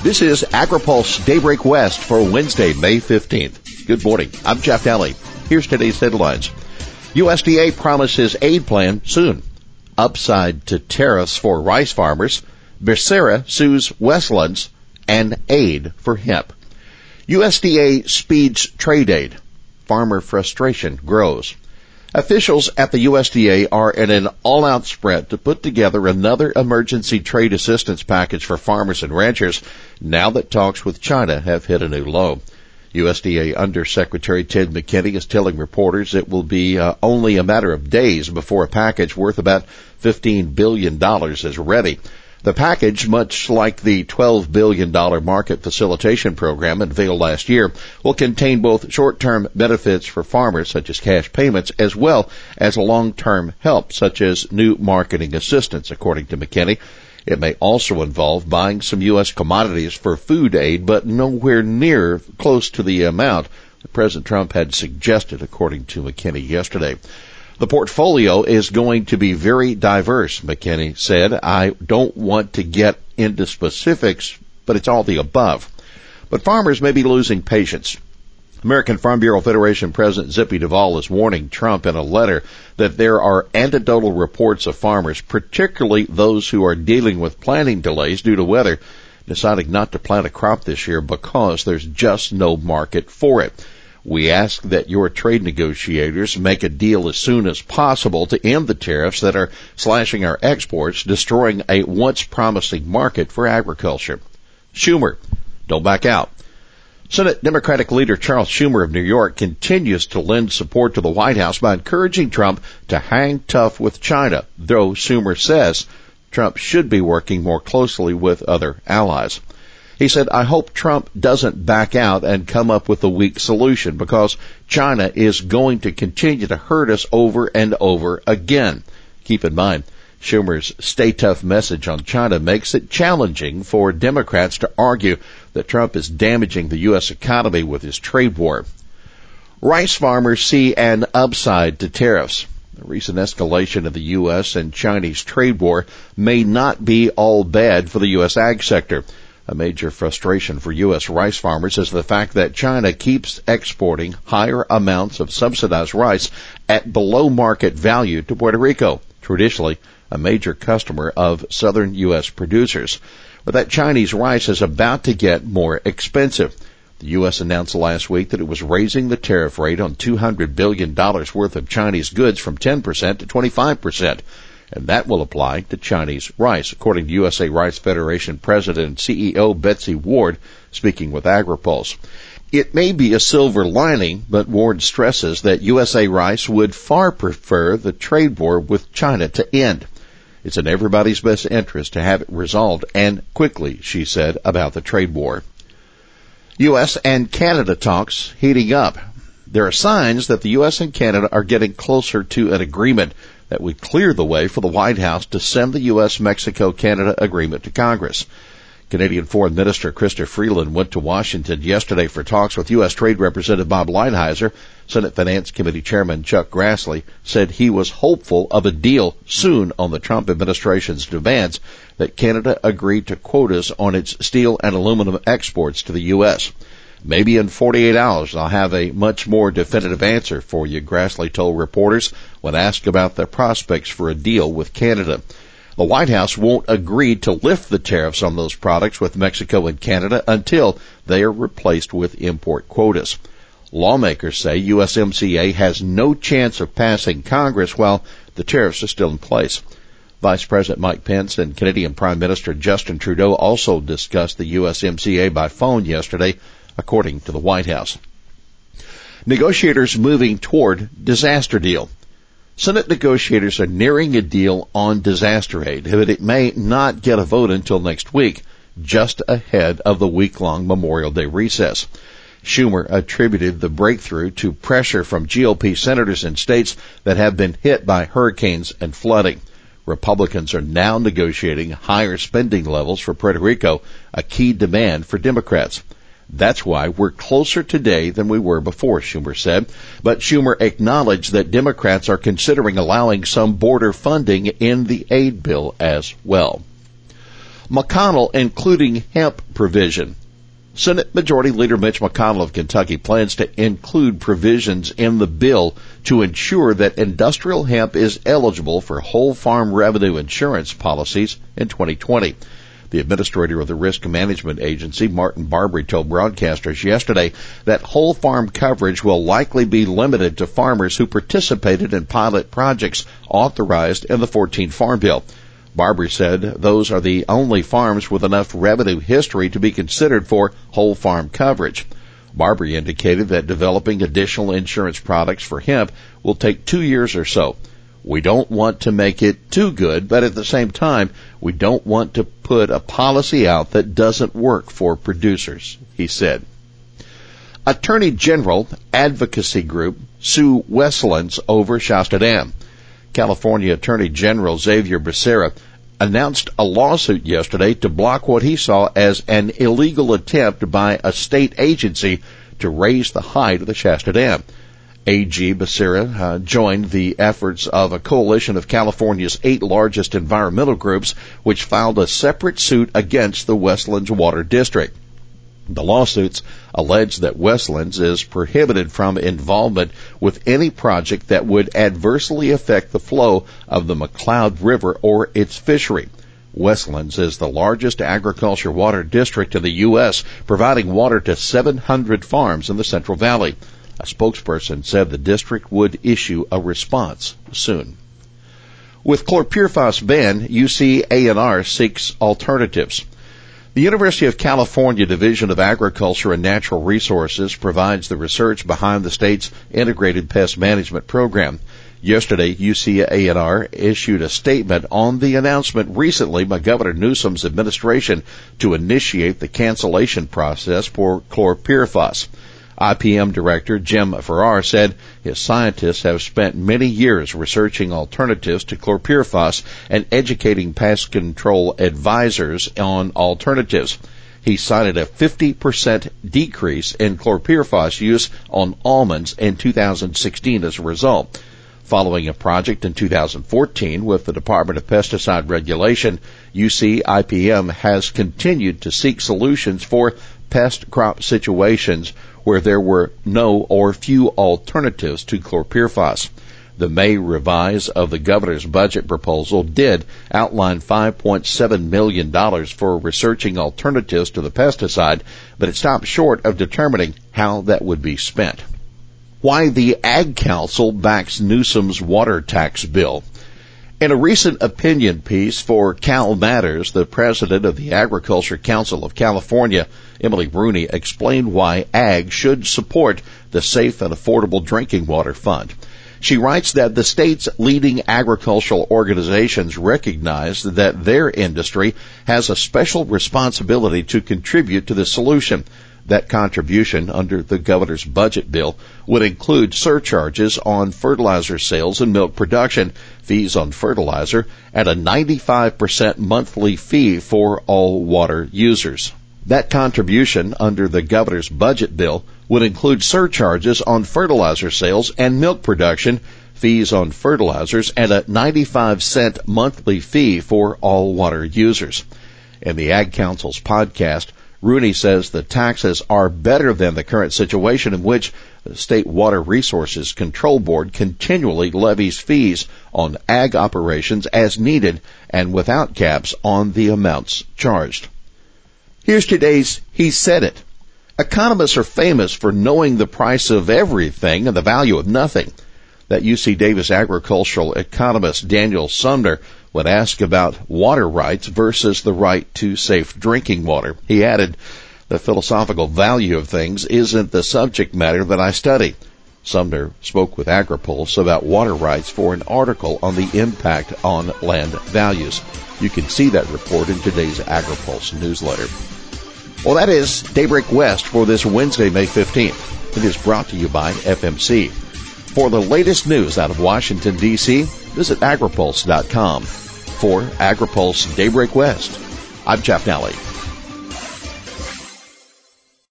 This is AgriPulse Daybreak West for Wednesday, May 15th. Good morning. I'm Jeff Daly. Here's today's headlines. USDA promises aid plan soon. Upside to tariffs for rice farmers. Becerra sues Westlands and aid for hemp. USDA speeds trade aid. Farmer frustration grows. Officials at the USDA are in an all-out sprint to put together another emergency trade assistance package for farmers and ranchers now that talks with China have hit a new low. USDA Undersecretary Ted McKinney is telling reporters it will be uh, only a matter of days before a package worth about $15 billion is ready. The package, much like the $12 billion market facilitation program unveiled last year, will contain both short-term benefits for farmers, such as cash payments, as well as long-term help, such as new marketing assistance, according to McKinney. It may also involve buying some U.S. commodities for food aid, but nowhere near close to the amount that President Trump had suggested, according to McKinney yesterday. The portfolio is going to be very diverse, McKinney said. I don't want to get into specifics, but it's all the above. But farmers may be losing patience. American Farm Bureau Federation President Zippy Duvall is warning Trump in a letter that there are anecdotal reports of farmers, particularly those who are dealing with planting delays due to weather, deciding not to plant a crop this year because there's just no market for it. We ask that your trade negotiators make a deal as soon as possible to end the tariffs that are slashing our exports, destroying a once promising market for agriculture. Schumer, don't back out. Senate Democratic leader Charles Schumer of New York continues to lend support to the White House by encouraging Trump to hang tough with China, though Schumer says Trump should be working more closely with other allies. He said, I hope Trump doesn't back out and come up with a weak solution because China is going to continue to hurt us over and over again. Keep in mind, Schumer's stay tough message on China makes it challenging for Democrats to argue that Trump is damaging the U.S. economy with his trade war. Rice farmers see an upside to tariffs. The recent escalation of the U.S. and Chinese trade war may not be all bad for the U.S. ag sector. A major frustration for U.S. rice farmers is the fact that China keeps exporting higher amounts of subsidized rice at below market value to Puerto Rico, traditionally a major customer of southern U.S. producers. But that Chinese rice is about to get more expensive. The U.S. announced last week that it was raising the tariff rate on $200 billion worth of Chinese goods from 10% to 25% and that will apply to Chinese rice, according to USA Rice Federation President and CEO Betsy Ward, speaking with AgriPulse. It may be a silver lining, but Ward stresses that USA Rice would far prefer the trade war with China to end. It's in everybody's best interest to have it resolved and quickly, she said about the trade war. U.S. and Canada talks heating up. There are signs that the U.S. and Canada are getting closer to an agreement that would clear the way for the White House to send the U.S. Mexico Canada agreement to Congress. Canadian Foreign Minister Chrystia Freeland went to Washington yesterday for talks with U.S. Trade Representative Bob Lighthizer. Senate Finance Committee Chairman Chuck Grassley said he was hopeful of a deal soon on the Trump administration's demands that Canada agree to quotas on its steel and aluminum exports to the U.S. Maybe in 48 hours I'll have a much more definitive answer for you, Grassley told reporters when asked about the prospects for a deal with Canada. The White House won't agree to lift the tariffs on those products with Mexico and Canada until they are replaced with import quotas. Lawmakers say USMCA has no chance of passing Congress while the tariffs are still in place. Vice President Mike Pence and Canadian Prime Minister Justin Trudeau also discussed the USMCA by phone yesterday according to the White House. Negotiators moving toward disaster deal. Senate negotiators are nearing a deal on disaster aid, but it may not get a vote until next week, just ahead of the week-long Memorial Day recess. Schumer attributed the breakthrough to pressure from GOP senators in states that have been hit by hurricanes and flooding. Republicans are now negotiating higher spending levels for Puerto Rico, a key demand for Democrats. That's why we're closer today than we were before, Schumer said. But Schumer acknowledged that Democrats are considering allowing some border funding in the aid bill as well. McConnell including hemp provision. Senate Majority Leader Mitch McConnell of Kentucky plans to include provisions in the bill to ensure that industrial hemp is eligible for whole farm revenue insurance policies in 2020. The administrator of the Risk Management Agency, Martin Barbre, told broadcasters yesterday that whole farm coverage will likely be limited to farmers who participated in pilot projects authorized in the 14 Farm Bill. Barbre said those are the only farms with enough revenue history to be considered for whole farm coverage. Barbre indicated that developing additional insurance products for hemp will take two years or so. We don't want to make it too good, but at the same time, we don't want to put a policy out that doesn't work for producers, he said. Attorney General Advocacy Group sue Westlands over Shasta Dam. California Attorney General Xavier Becerra announced a lawsuit yesterday to block what he saw as an illegal attempt by a state agency to raise the height of the Shasta Dam. AG Becerra uh, joined the efforts of a coalition of California's eight largest environmental groups, which filed a separate suit against the Westlands Water District. The lawsuits allege that Westlands is prohibited from involvement with any project that would adversely affect the flow of the McCloud River or its fishery. Westlands is the largest agriculture water district in the U.S., providing water to 700 farms in the Central Valley. A spokesperson said the district would issue a response soon. With chlorpyrifos ban, UC ANR seeks alternatives. The University of California Division of Agriculture and Natural Resources provides the research behind the state's integrated pest management program. Yesterday, UCANR issued a statement on the announcement recently by Governor Newsom's administration to initiate the cancellation process for chlorpyrifos. IPM Director Jim Farrar said his scientists have spent many years researching alternatives to chlorpyrifos and educating pest control advisors on alternatives. He cited a 50% decrease in chlorpyrifos use on almonds in 2016 as a result. Following a project in 2014 with the Department of Pesticide Regulation, UC IPM has continued to seek solutions for pest crop situations where there were no or few alternatives to chlorpyrifos. The May revise of the governor's budget proposal did outline $5.7 million for researching alternatives to the pesticide, but it stopped short of determining how that would be spent. Why the Ag Council backs Newsom's water tax bill. In a recent opinion piece for Cal Matters, the president of the Agriculture Council of California, Emily Rooney, explained why ag should support the Safe and Affordable Drinking Water Fund. She writes that the state's leading agricultural organizations recognize that their industry has a special responsibility to contribute to the solution that contribution under the governor's budget bill would include surcharges on fertilizer sales and milk production, fees on fertilizer, and a 95% monthly fee for all water users. That contribution under the governor's budget bill would include surcharges on fertilizer sales and milk production, fees on fertilizers, and a 95 cent monthly fee for all water users. In the Ag Council's podcast, Rooney says the taxes are better than the current situation in which the State Water Resources Control Board continually levies fees on ag operations as needed and without caps on the amounts charged. Here's today's He Said It. Economists are famous for knowing the price of everything and the value of nothing. That UC Davis agricultural economist Daniel Sumner would ask about water rights versus the right to safe drinking water. He added, the philosophical value of things isn't the subject matter that I study. Sumner spoke with AgriPulse about water rights for an article on the impact on land values. You can see that report in today's AgriPulse newsletter. Well, that is Daybreak West for this Wednesday, May 15th. It is brought to you by FMC. For the latest news out of Washington, D.C., visit agripulse.com. For AgriPulse Daybreak West, I'm Jeff Nally.